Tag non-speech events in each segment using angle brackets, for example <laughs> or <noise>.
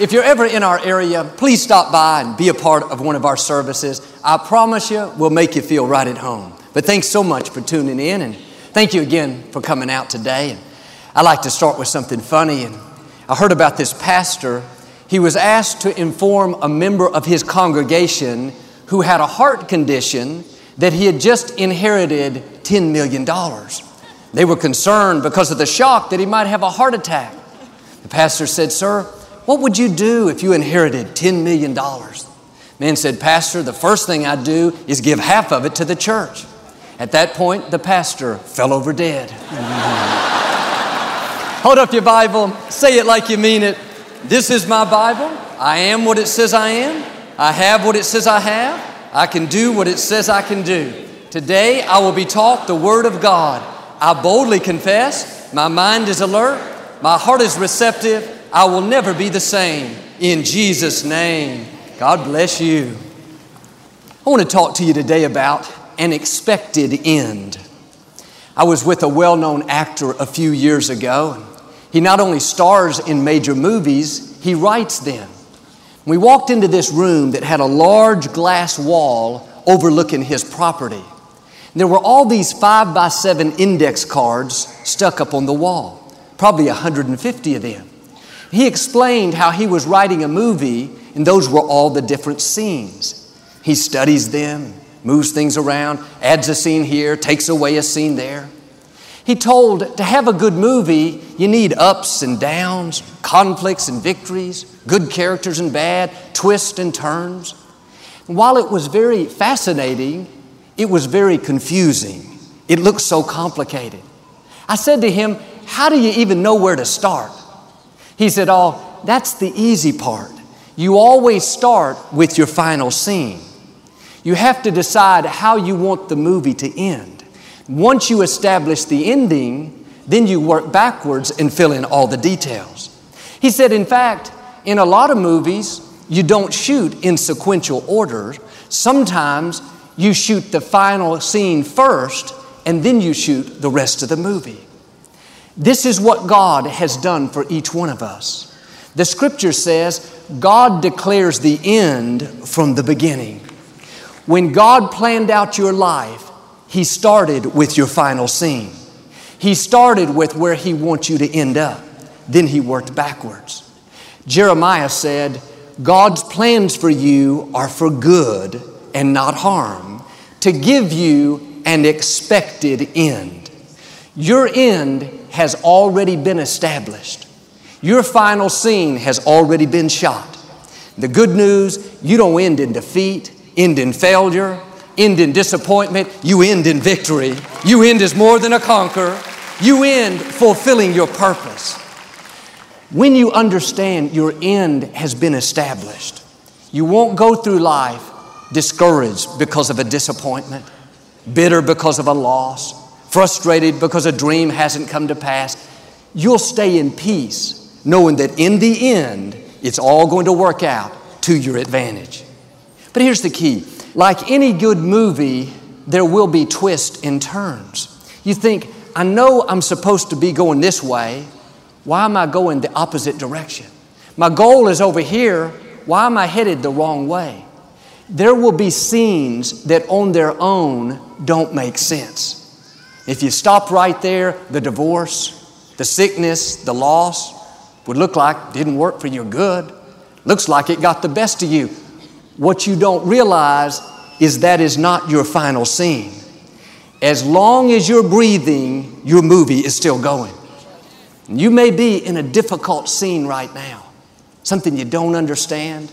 if you're ever in our area, please stop by and be a part of one of our services. I promise you, we'll make you feel right at home. But thanks so much for tuning in. And thank you again for coming out today. And I like to start with something funny. And I heard about this pastor. He was asked to inform a member of his congregation who had a heart condition that he had just inherited $10 million. They were concerned because of the shock that he might have a heart attack. The pastor said, Sir, what would you do if you inherited $10 million? Man said, Pastor, the first thing I'd do is give half of it to the church. At that point, the pastor fell over dead. <laughs> Hold up your Bible, say it like you mean it. This is my Bible. I am what it says I am. I have what it says I have. I can do what it says I can do. Today, I will be taught the Word of God. I boldly confess, my mind is alert, my heart is receptive, I will never be the same. In Jesus' name, God bless you. I want to talk to you today about an expected end. I was with a well known actor a few years ago. He not only stars in major movies, he writes them. We walked into this room that had a large glass wall overlooking his property. There were all these five by seven index cards stuck up on the wall, probably 150 of them. He explained how he was writing a movie, and those were all the different scenes. He studies them, moves things around, adds a scene here, takes away a scene there. He told to have a good movie, you need ups and downs, conflicts and victories, good characters and bad, twists and turns. While it was very fascinating, it was very confusing. It looked so complicated. I said to him, How do you even know where to start? He said, Oh, that's the easy part. You always start with your final scene. You have to decide how you want the movie to end. Once you establish the ending, then you work backwards and fill in all the details. He said, in fact, in a lot of movies, you don't shoot in sequential order. Sometimes you shoot the final scene first and then you shoot the rest of the movie. This is what God has done for each one of us. The scripture says God declares the end from the beginning. When God planned out your life, He started with your final scene. He started with where He wants you to end up. Then He worked backwards. Jeremiah said, God's plans for you are for good and not harm, to give you an expected end. Your end has already been established. Your final scene has already been shot. The good news, you don't end in defeat, end in failure, end in disappointment, you end in victory. You end as more than a conqueror. You end fulfilling your purpose. When you understand your end has been established, you won't go through life discouraged because of a disappointment, bitter because of a loss, frustrated because a dream hasn't come to pass. You'll stay in peace, knowing that in the end, it's all going to work out to your advantage. But here's the key like any good movie, there will be twists and turns. You think, I know I'm supposed to be going this way. Why am I going the opposite direction? My goal is over here. Why am I headed the wrong way? there will be scenes that on their own don't make sense. If you stop right there, the divorce, the sickness, the loss would look like didn't work for your good. Looks like it got the best of you. What you don't realize is that is not your final scene. As long as you're breathing, your movie is still going. You may be in a difficult scene right now, something you don't understand,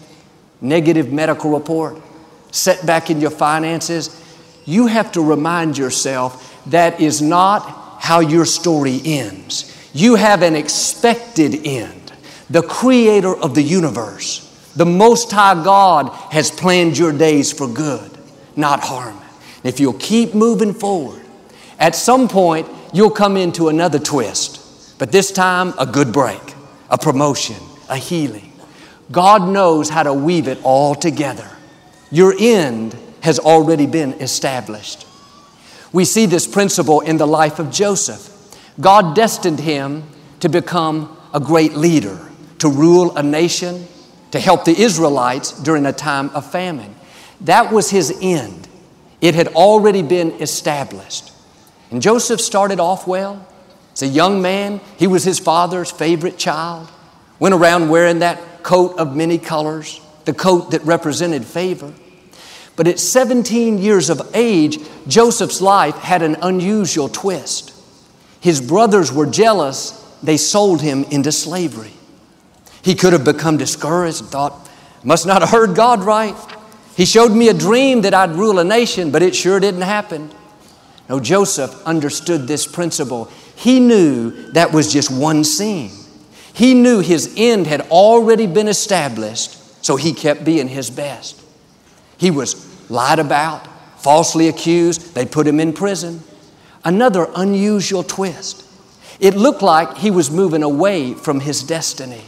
negative medical report, setback in your finances, you have to remind yourself that is not how your story ends. You have an expected end. the creator of the universe, the Most High God has planned your days for good, not harm. If you'll keep moving forward, at some point you'll come into another twist, but this time a good break, a promotion, a healing. God knows how to weave it all together. Your end has already been established. We see this principle in the life of Joseph. God destined him to become a great leader, to rule a nation, to help the Israelites during a time of famine. That was his end. It had already been established. And Joseph started off well. As a young man, he was his father's favorite child, went around wearing that coat of many colors, the coat that represented favor. But at 17 years of age, Joseph's life had an unusual twist. His brothers were jealous, they sold him into slavery. He could have become discouraged and thought, must not have heard God right. He showed me a dream that I'd rule a nation, but it sure didn't happen. No, Joseph understood this principle. He knew that was just one scene. He knew his end had already been established, so he kept being his best. He was lied about, falsely accused, they put him in prison. Another unusual twist. It looked like he was moving away from his destiny.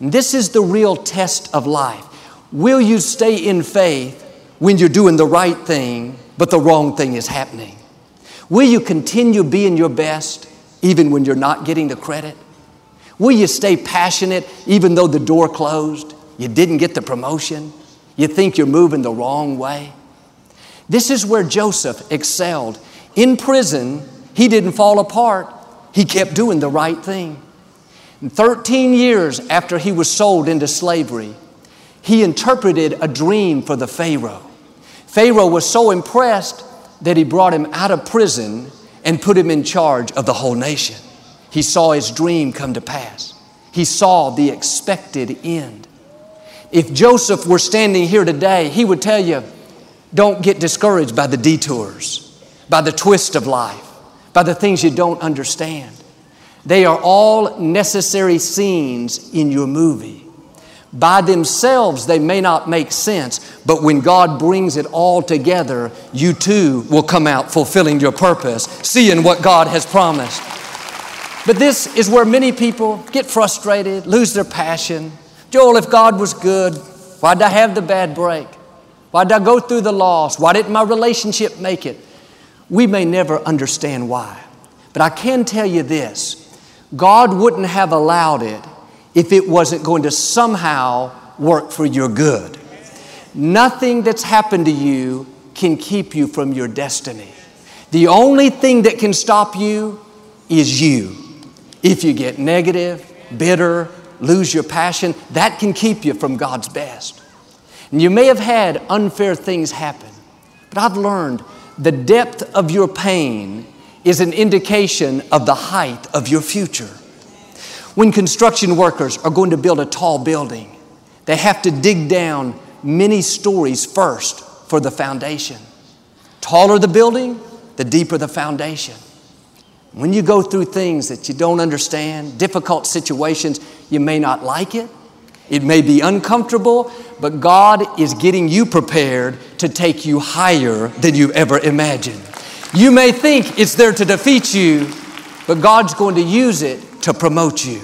And this is the real test of life. Will you stay in faith when you're doing the right thing, but the wrong thing is happening? Will you continue being your best even when you're not getting the credit? Will you stay passionate even though the door closed? You didn't get the promotion? You think you're moving the wrong way? This is where Joseph excelled. In prison, he didn't fall apart, he kept doing the right thing. And 13 years after he was sold into slavery, he interpreted a dream for the Pharaoh. Pharaoh was so impressed that he brought him out of prison and put him in charge of the whole nation. He saw his dream come to pass. He saw the expected end. If Joseph were standing here today, he would tell you don't get discouraged by the detours, by the twist of life, by the things you don't understand. They are all necessary scenes in your movie. By themselves, they may not make sense, but when God brings it all together, you too will come out fulfilling your purpose, seeing what God has promised. But this is where many people get frustrated, lose their passion. Joel, if God was good, why'd I have the bad break? Why'd I go through the loss? Why didn't my relationship make it? We may never understand why. But I can tell you this God wouldn't have allowed it if it wasn't going to somehow work for your good. Nothing that's happened to you can keep you from your destiny. The only thing that can stop you is you. If you get negative, bitter, lose your passion, that can keep you from God's best. And you may have had unfair things happen, but I've learned the depth of your pain is an indication of the height of your future. When construction workers are going to build a tall building, they have to dig down many stories first for the foundation. Taller the building, the deeper the foundation. When you go through things that you don't understand, difficult situations, you may not like it. It may be uncomfortable, but God is getting you prepared to take you higher than you ever imagined. You may think it's there to defeat you, but God's going to use it to promote you.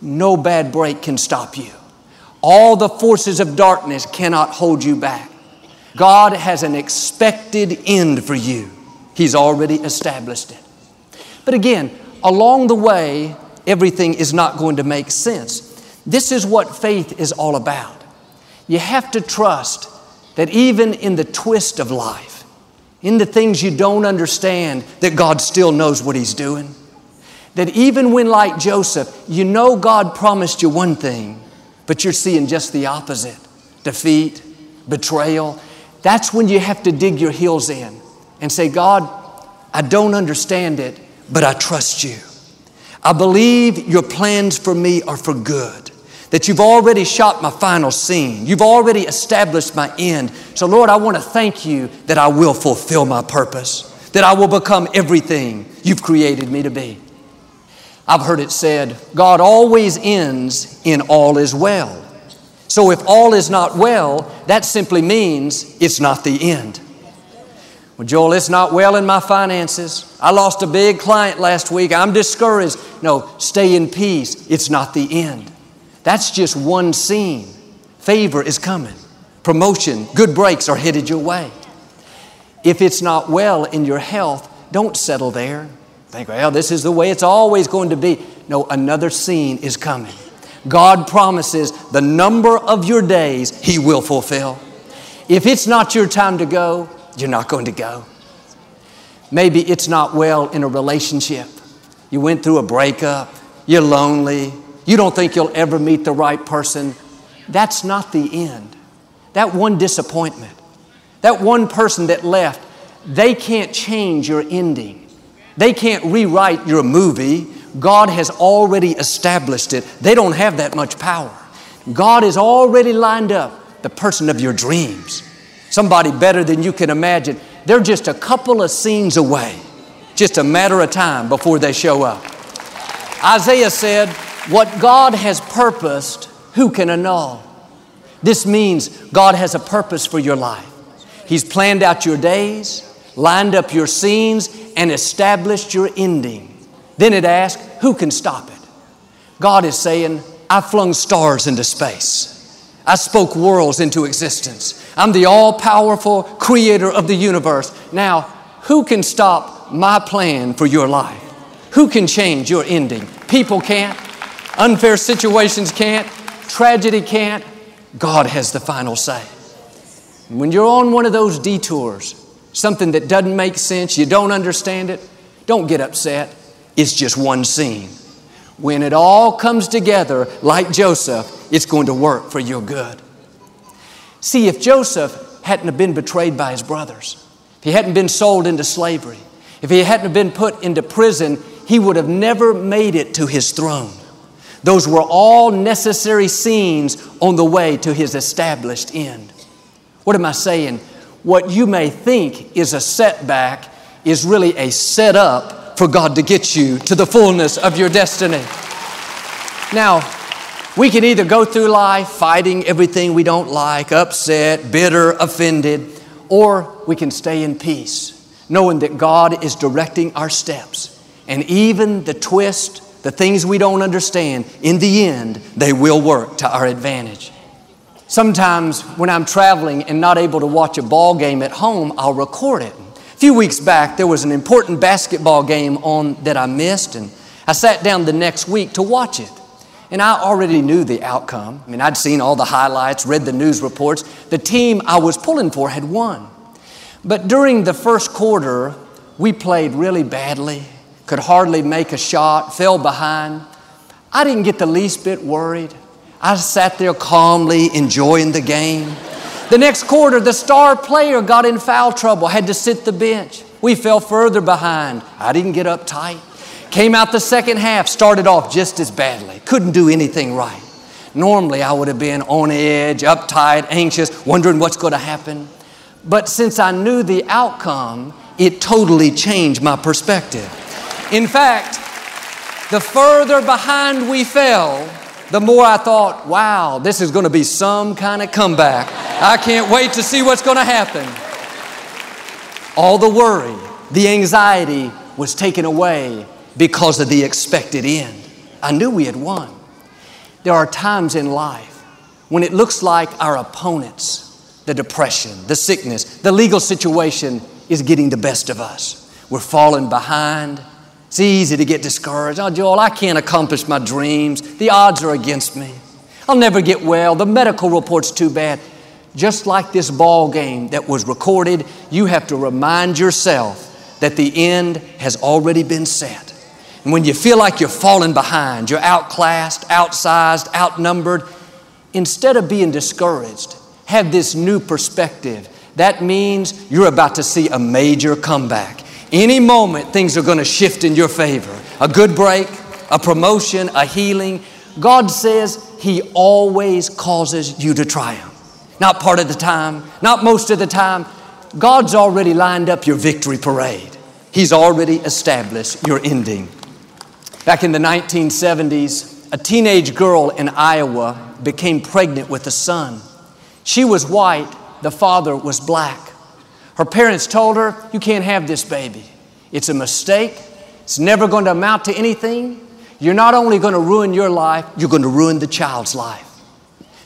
No bad break can stop you. All the forces of darkness cannot hold you back. God has an expected end for you. He's already established it. But again, along the way, everything is not going to make sense. This is what faith is all about. You have to trust that even in the twist of life, in the things you don't understand, that God still knows what He's doing. That even when, like Joseph, you know God promised you one thing, but you're seeing just the opposite defeat, betrayal. That's when you have to dig your heels in and say, God, I don't understand it, but I trust you. I believe your plans for me are for good, that you've already shot my final scene, you've already established my end. So, Lord, I want to thank you that I will fulfill my purpose, that I will become everything you've created me to be. I've heard it said, God always ends in all is well. So if all is not well, that simply means it's not the end. Well, Joel, it's not well in my finances. I lost a big client last week. I'm discouraged. No, stay in peace. It's not the end. That's just one scene. Favor is coming. Promotion, good breaks are headed your way. If it's not well in your health, don't settle there. Think, well, this is the way it's always going to be. No, another scene is coming. God promises the number of your days He will fulfill. If it's not your time to go, you're not going to go. Maybe it's not well in a relationship. You went through a breakup, you're lonely, you don't think you'll ever meet the right person. That's not the end. That one disappointment, that one person that left, they can't change your ending. They can't rewrite your movie. God has already established it. They don't have that much power. God has already lined up the person of your dreams somebody better than you can imagine. They're just a couple of scenes away, just a matter of time before they show up. Isaiah said, What God has purposed, who can annul? This means God has a purpose for your life. He's planned out your days, lined up your scenes, and established your ending. Then it asks, Who can stop it? God is saying, I flung stars into space. I spoke worlds into existence. I'm the all powerful creator of the universe. Now, who can stop my plan for your life? Who can change your ending? People can't. Unfair situations can't. Tragedy can't. God has the final say. When you're on one of those detours, something that doesn't make sense, you don't understand it, don't get upset. It's just one scene. When it all comes together, like Joseph, it's going to work for your good. See, if Joseph hadn't have been betrayed by his brothers, if he hadn't been sold into slavery, if he hadn't been put into prison, he would have never made it to his throne. Those were all necessary scenes on the way to his established end. What am I saying? What you may think is a setback is really a setup for God to get you to the fullness of your destiny. Now, we can either go through life fighting everything we don't like, upset, bitter, offended, or we can stay in peace, knowing that God is directing our steps. And even the twist, the things we don't understand, in the end, they will work to our advantage. Sometimes when I'm traveling and not able to watch a ball game at home, I'll record it. Few weeks back, there was an important basketball game on that I missed, and I sat down the next week to watch it. And I already knew the outcome. I mean, I'd seen all the highlights, read the news reports. The team I was pulling for had won. But during the first quarter, we played really badly, could hardly make a shot, fell behind. I didn't get the least bit worried. I sat there calmly enjoying the game. The next quarter, the star player got in foul trouble, had to sit the bench. We fell further behind. I didn't get uptight. Came out the second half, started off just as badly, couldn't do anything right. Normally, I would have been on edge, uptight, anxious, wondering what's going to happen. But since I knew the outcome, it totally changed my perspective. In fact, the further behind we fell, the more I thought, wow, this is going to be some kind of comeback. I can't wait to see what's going to happen. All the worry, the anxiety was taken away because of the expected end. I knew we had won. There are times in life when it looks like our opponents, the depression, the sickness, the legal situation is getting the best of us. We're falling behind. It's easy to get discouraged. Oh, Joel, I can't accomplish my dreams. The odds are against me. I'll never get well. The medical report's too bad. Just like this ball game that was recorded, you have to remind yourself that the end has already been set. And when you feel like you're falling behind, you're outclassed, outsized, outnumbered, instead of being discouraged, have this new perspective. That means you're about to see a major comeback. Any moment, things are going to shift in your favor. A good break, a promotion, a healing. God says He always causes you to triumph. Not part of the time, not most of the time. God's already lined up your victory parade. He's already established your ending. Back in the 1970s, a teenage girl in Iowa became pregnant with a son. She was white, the father was black. Her parents told her, You can't have this baby. It's a mistake. It's never going to amount to anything. You're not only going to ruin your life, you're going to ruin the child's life.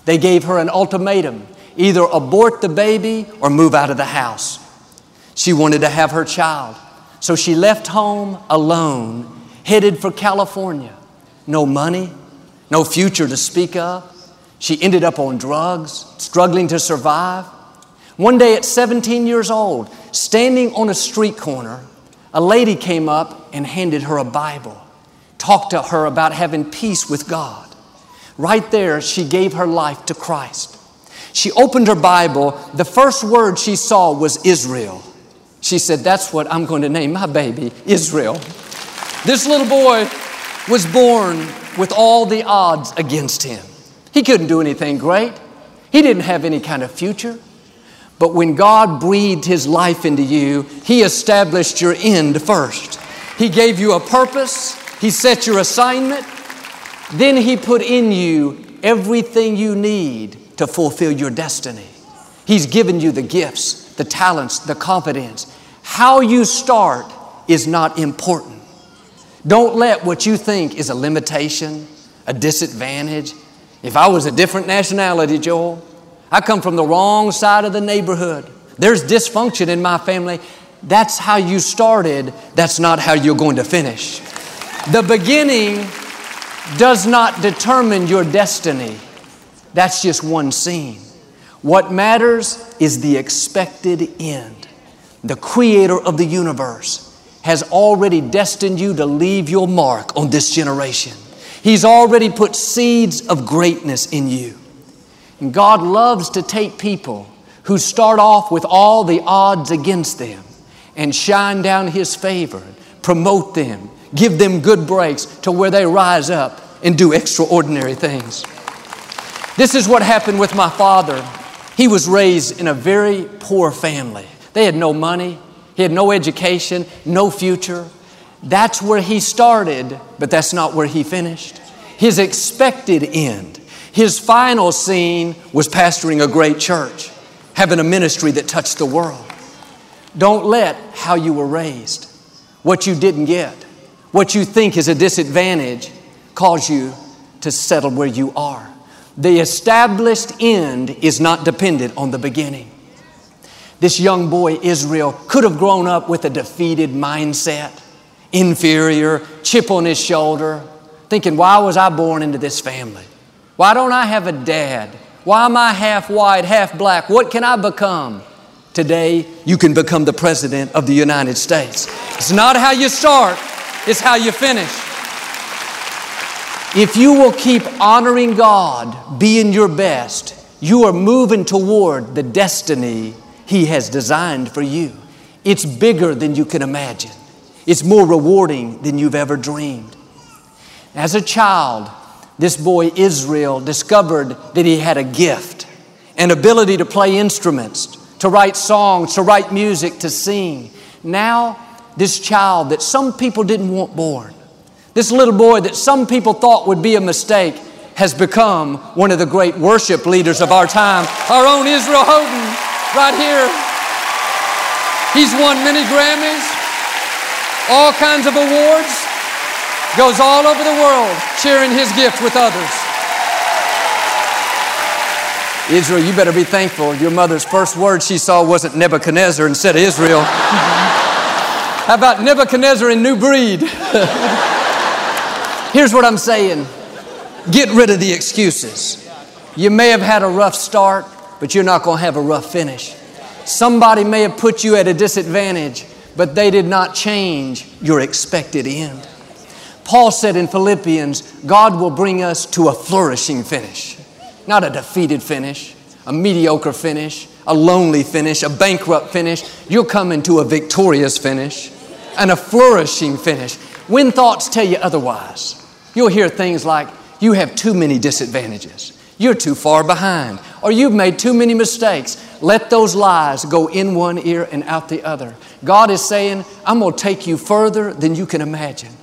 They gave her an ultimatum either abort the baby or move out of the house. She wanted to have her child. So she left home alone headed for California. No money, no future to speak of. She ended up on drugs, struggling to survive. One day at 17 years old, standing on a street corner, a lady came up and handed her a Bible, talked to her about having peace with God. Right there, she gave her life to Christ. She opened her Bible. The first word she saw was Israel. She said, That's what I'm going to name my baby, Israel. This little boy was born with all the odds against him. He couldn't do anything great, he didn't have any kind of future. But when God breathed His life into you, He established your end first. He gave you a purpose, He set your assignment, then He put in you everything you need to fulfill your destiny. He's given you the gifts, the talents, the confidence. How you start is not important. Don't let what you think is a limitation, a disadvantage. If I was a different nationality, Joel, I come from the wrong side of the neighborhood. There's dysfunction in my family. That's how you started. That's not how you're going to finish. The beginning does not determine your destiny. That's just one scene. What matters is the expected end. The creator of the universe has already destined you to leave your mark on this generation. He's already put seeds of greatness in you. And God loves to take people who start off with all the odds against them and shine down His favor, promote them, give them good breaks to where they rise up and do extraordinary things. This is what happened with my father. He was raised in a very poor family. They had no money, he had no education, no future. That's where he started, but that's not where he finished. His expected end, his final scene was pastoring a great church, having a ministry that touched the world. Don't let how you were raised, what you didn't get, what you think is a disadvantage, cause you to settle where you are. The established end is not dependent on the beginning. This young boy, Israel, could have grown up with a defeated mindset, inferior, chip on his shoulder, thinking, why was I born into this family? Why don't I have a dad? Why am I half white, half black? What can I become? Today, you can become the President of the United States. It's not how you start, it's how you finish. If you will keep honoring God, being your best, you are moving toward the destiny he has designed for you. It's bigger than you can imagine, it's more rewarding than you've ever dreamed. As a child, this boy Israel discovered that he had a gift, an ability to play instruments, to write songs, to write music, to sing. Now, this child that some people didn't want born, this little boy that some people thought would be a mistake, has become one of the great worship leaders of our time, our own Israel Houghton right here. He's won many Grammys, all kinds of awards, goes all over the world sharing his gift with others. Israel, you better be thankful. Your mother's first word she saw wasn't Nebuchadnezzar instead of Israel. How about Nebuchadnezzar and new breed? <laughs> Here's what I'm saying get rid of the excuses. You may have had a rough start but you're not going to have a rough finish. Somebody may have put you at a disadvantage, but they did not change your expected end. Paul said in Philippians, God will bring us to a flourishing finish, not a defeated finish, a mediocre finish, a lonely finish, a bankrupt finish. You'll come into a victorious finish and a flourishing finish. When thoughts tell you otherwise, you'll hear things like, You have too many disadvantages. You're too far behind, or you've made too many mistakes. Let those lies go in one ear and out the other. God is saying, I'm going to take you further than you can imagine.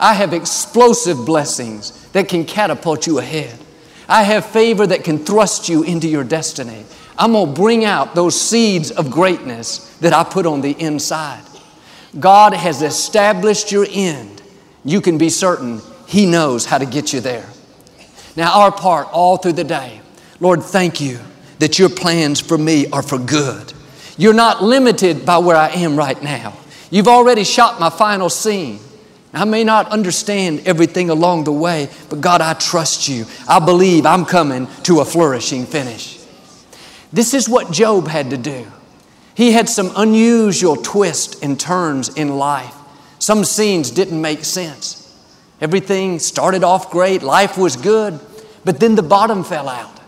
I have explosive blessings that can catapult you ahead. I have favor that can thrust you into your destiny. I'm going to bring out those seeds of greatness that I put on the inside. God has established your end. You can be certain He knows how to get you there. Now, our part all through the day, Lord, thank you that your plans for me are for good. You're not limited by where I am right now. You've already shot my final scene. I may not understand everything along the way, but God, I trust you. I believe I'm coming to a flourishing finish. This is what Job had to do. He had some unusual twists and turns in life. Some scenes didn't make sense. Everything started off great, life was good, but then the bottom fell out.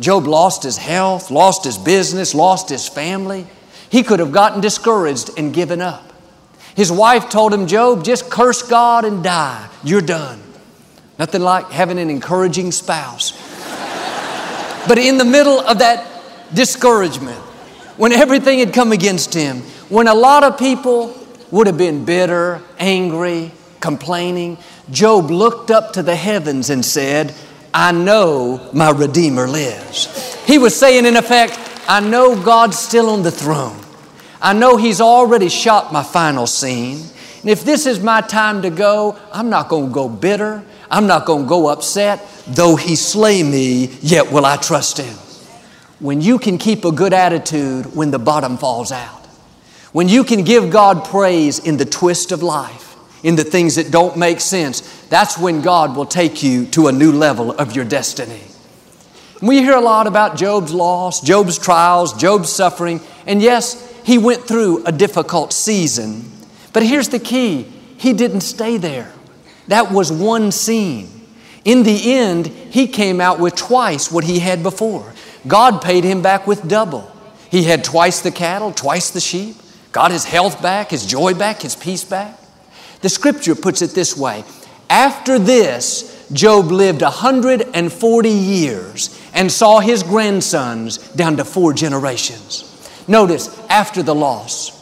Job lost his health, lost his business, lost his family. He could have gotten discouraged and given up. His wife told him, Job, just curse God and die. You're done. Nothing like having an encouraging spouse. but in the middle of that discouragement, when everything had come against him, when a lot of people would have been bitter, angry, complaining, Job looked up to the heavens and said, I know my Redeemer lives. He was saying, in effect, I know God's still on the throne. I know He's already shot my final scene. And if this is my time to go, I'm not going to go bitter. I'm not going to go upset. Though He slay me, yet will I trust Him. When you can keep a good attitude when the bottom falls out, when you can give God praise in the twist of life, in the things that don't make sense, that's when God will take you to a new level of your destiny. We hear a lot about Job's loss, Job's trials, Job's suffering, and yes, he went through a difficult season. But here's the key he didn't stay there. That was one scene. In the end, he came out with twice what he had before. God paid him back with double. He had twice the cattle, twice the sheep, got his health back, his joy back, his peace back. The scripture puts it this way After this, Job lived 140 years and saw his grandsons down to four generations. Notice, after the loss,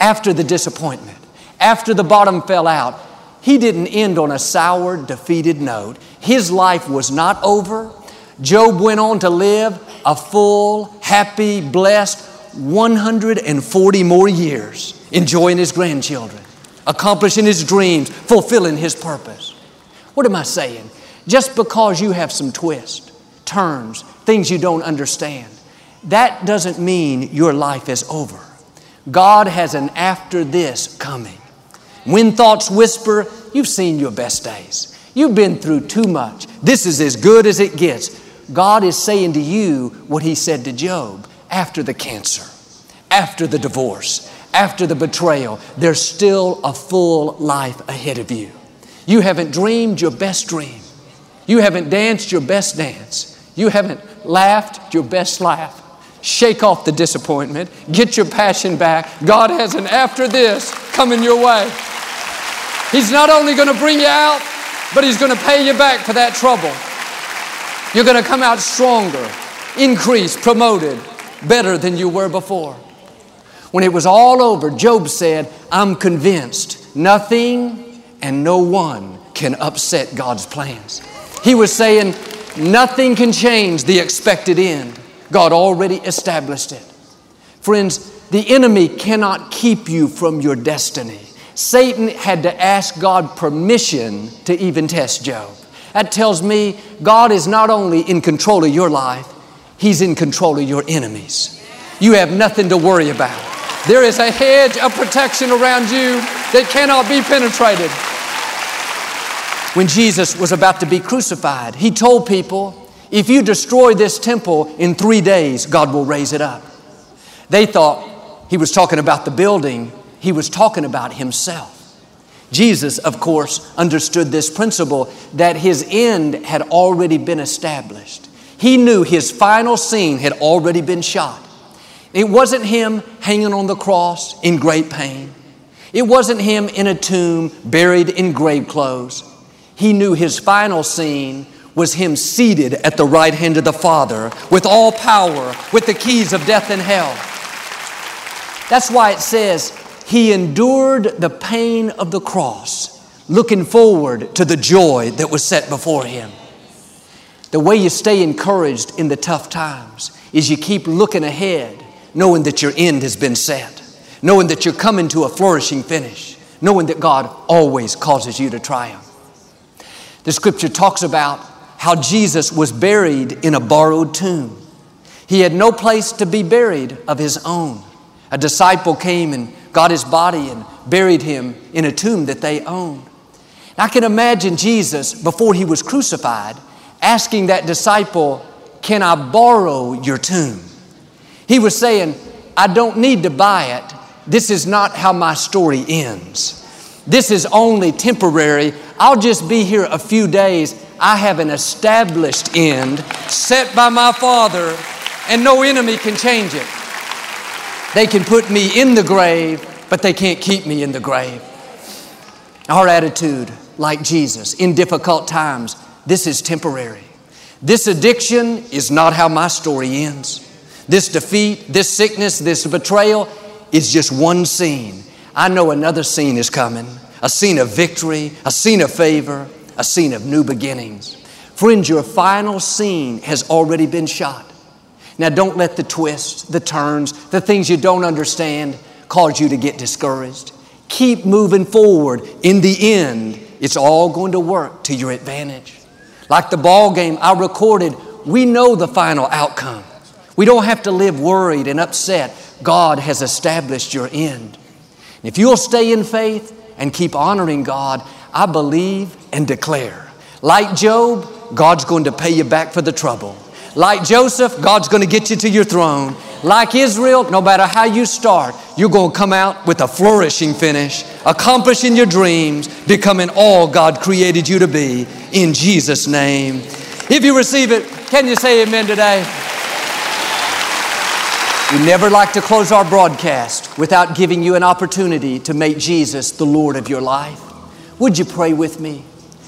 after the disappointment, after the bottom fell out, he didn't end on a sour, defeated note. His life was not over. Job went on to live a full, happy, blessed 140 more years, enjoying his grandchildren, accomplishing his dreams, fulfilling his purpose. What am I saying? Just because you have some twists, turns, things you don't understand, that doesn't mean your life is over. God has an after this coming. When thoughts whisper, you've seen your best days. You've been through too much. This is as good as it gets. God is saying to you what He said to Job after the cancer, after the divorce, after the betrayal. There's still a full life ahead of you. You haven't dreamed your best dream. You haven't danced your best dance. You haven't laughed your best laugh. Shake off the disappointment. Get your passion back. God has an after this coming your way. He's not only going to bring you out, but He's going to pay you back for that trouble. You're going to come out stronger, increased, promoted, better than you were before. When it was all over, Job said, I'm convinced nothing and no one can upset God's plans. He was saying, nothing can change the expected end. God already established it. Friends, the enemy cannot keep you from your destiny. Satan had to ask God permission to even test Job. That tells me God is not only in control of your life, He's in control of your enemies. You have nothing to worry about. There is a hedge of protection around you that cannot be penetrated. When Jesus was about to be crucified, He told people, if you destroy this temple in three days, God will raise it up. They thought he was talking about the building, he was talking about himself. Jesus, of course, understood this principle that his end had already been established. He knew his final scene had already been shot. It wasn't him hanging on the cross in great pain. It wasn't him in a tomb buried in grave clothes. He knew his final scene was him seated at the right hand of the Father with all power, with the keys of death and hell. That's why it says, He endured the pain of the cross, looking forward to the joy that was set before him. The way you stay encouraged in the tough times is you keep looking ahead, knowing that your end has been set, knowing that you're coming to a flourishing finish, knowing that God always causes you to triumph. The scripture talks about how Jesus was buried in a borrowed tomb. He had no place to be buried of his own. A disciple came and got his body and buried him in a tomb that they owned. I can imagine Jesus, before he was crucified, asking that disciple, Can I borrow your tomb? He was saying, I don't need to buy it. This is not how my story ends. This is only temporary. I'll just be here a few days. I have an established end set by my Father, and no enemy can change it. They can put me in the grave, but they can't keep me in the grave. Our attitude, like Jesus, in difficult times, this is temporary. This addiction is not how my story ends. This defeat, this sickness, this betrayal is just one scene. I know another scene is coming a scene of victory, a scene of favor, a scene of new beginnings. Friends, your final scene has already been shot. Now, don't let the twists, the turns, the things you don't understand cause you to get discouraged. Keep moving forward. In the end, it's all going to work to your advantage. Like the ball game I recorded, we know the final outcome. We don't have to live worried and upset. God has established your end. If you'll stay in faith and keep honoring God, I believe and declare. Like Job, God's going to pay you back for the trouble. Like Joseph, God's going to get you to your throne. Like Israel, no matter how you start, you're going to come out with a flourishing finish, accomplishing your dreams, becoming all God created you to be in Jesus' name. If you receive it, can you say amen today? We never like to close our broadcast without giving you an opportunity to make Jesus the Lord of your life. Would you pray with me?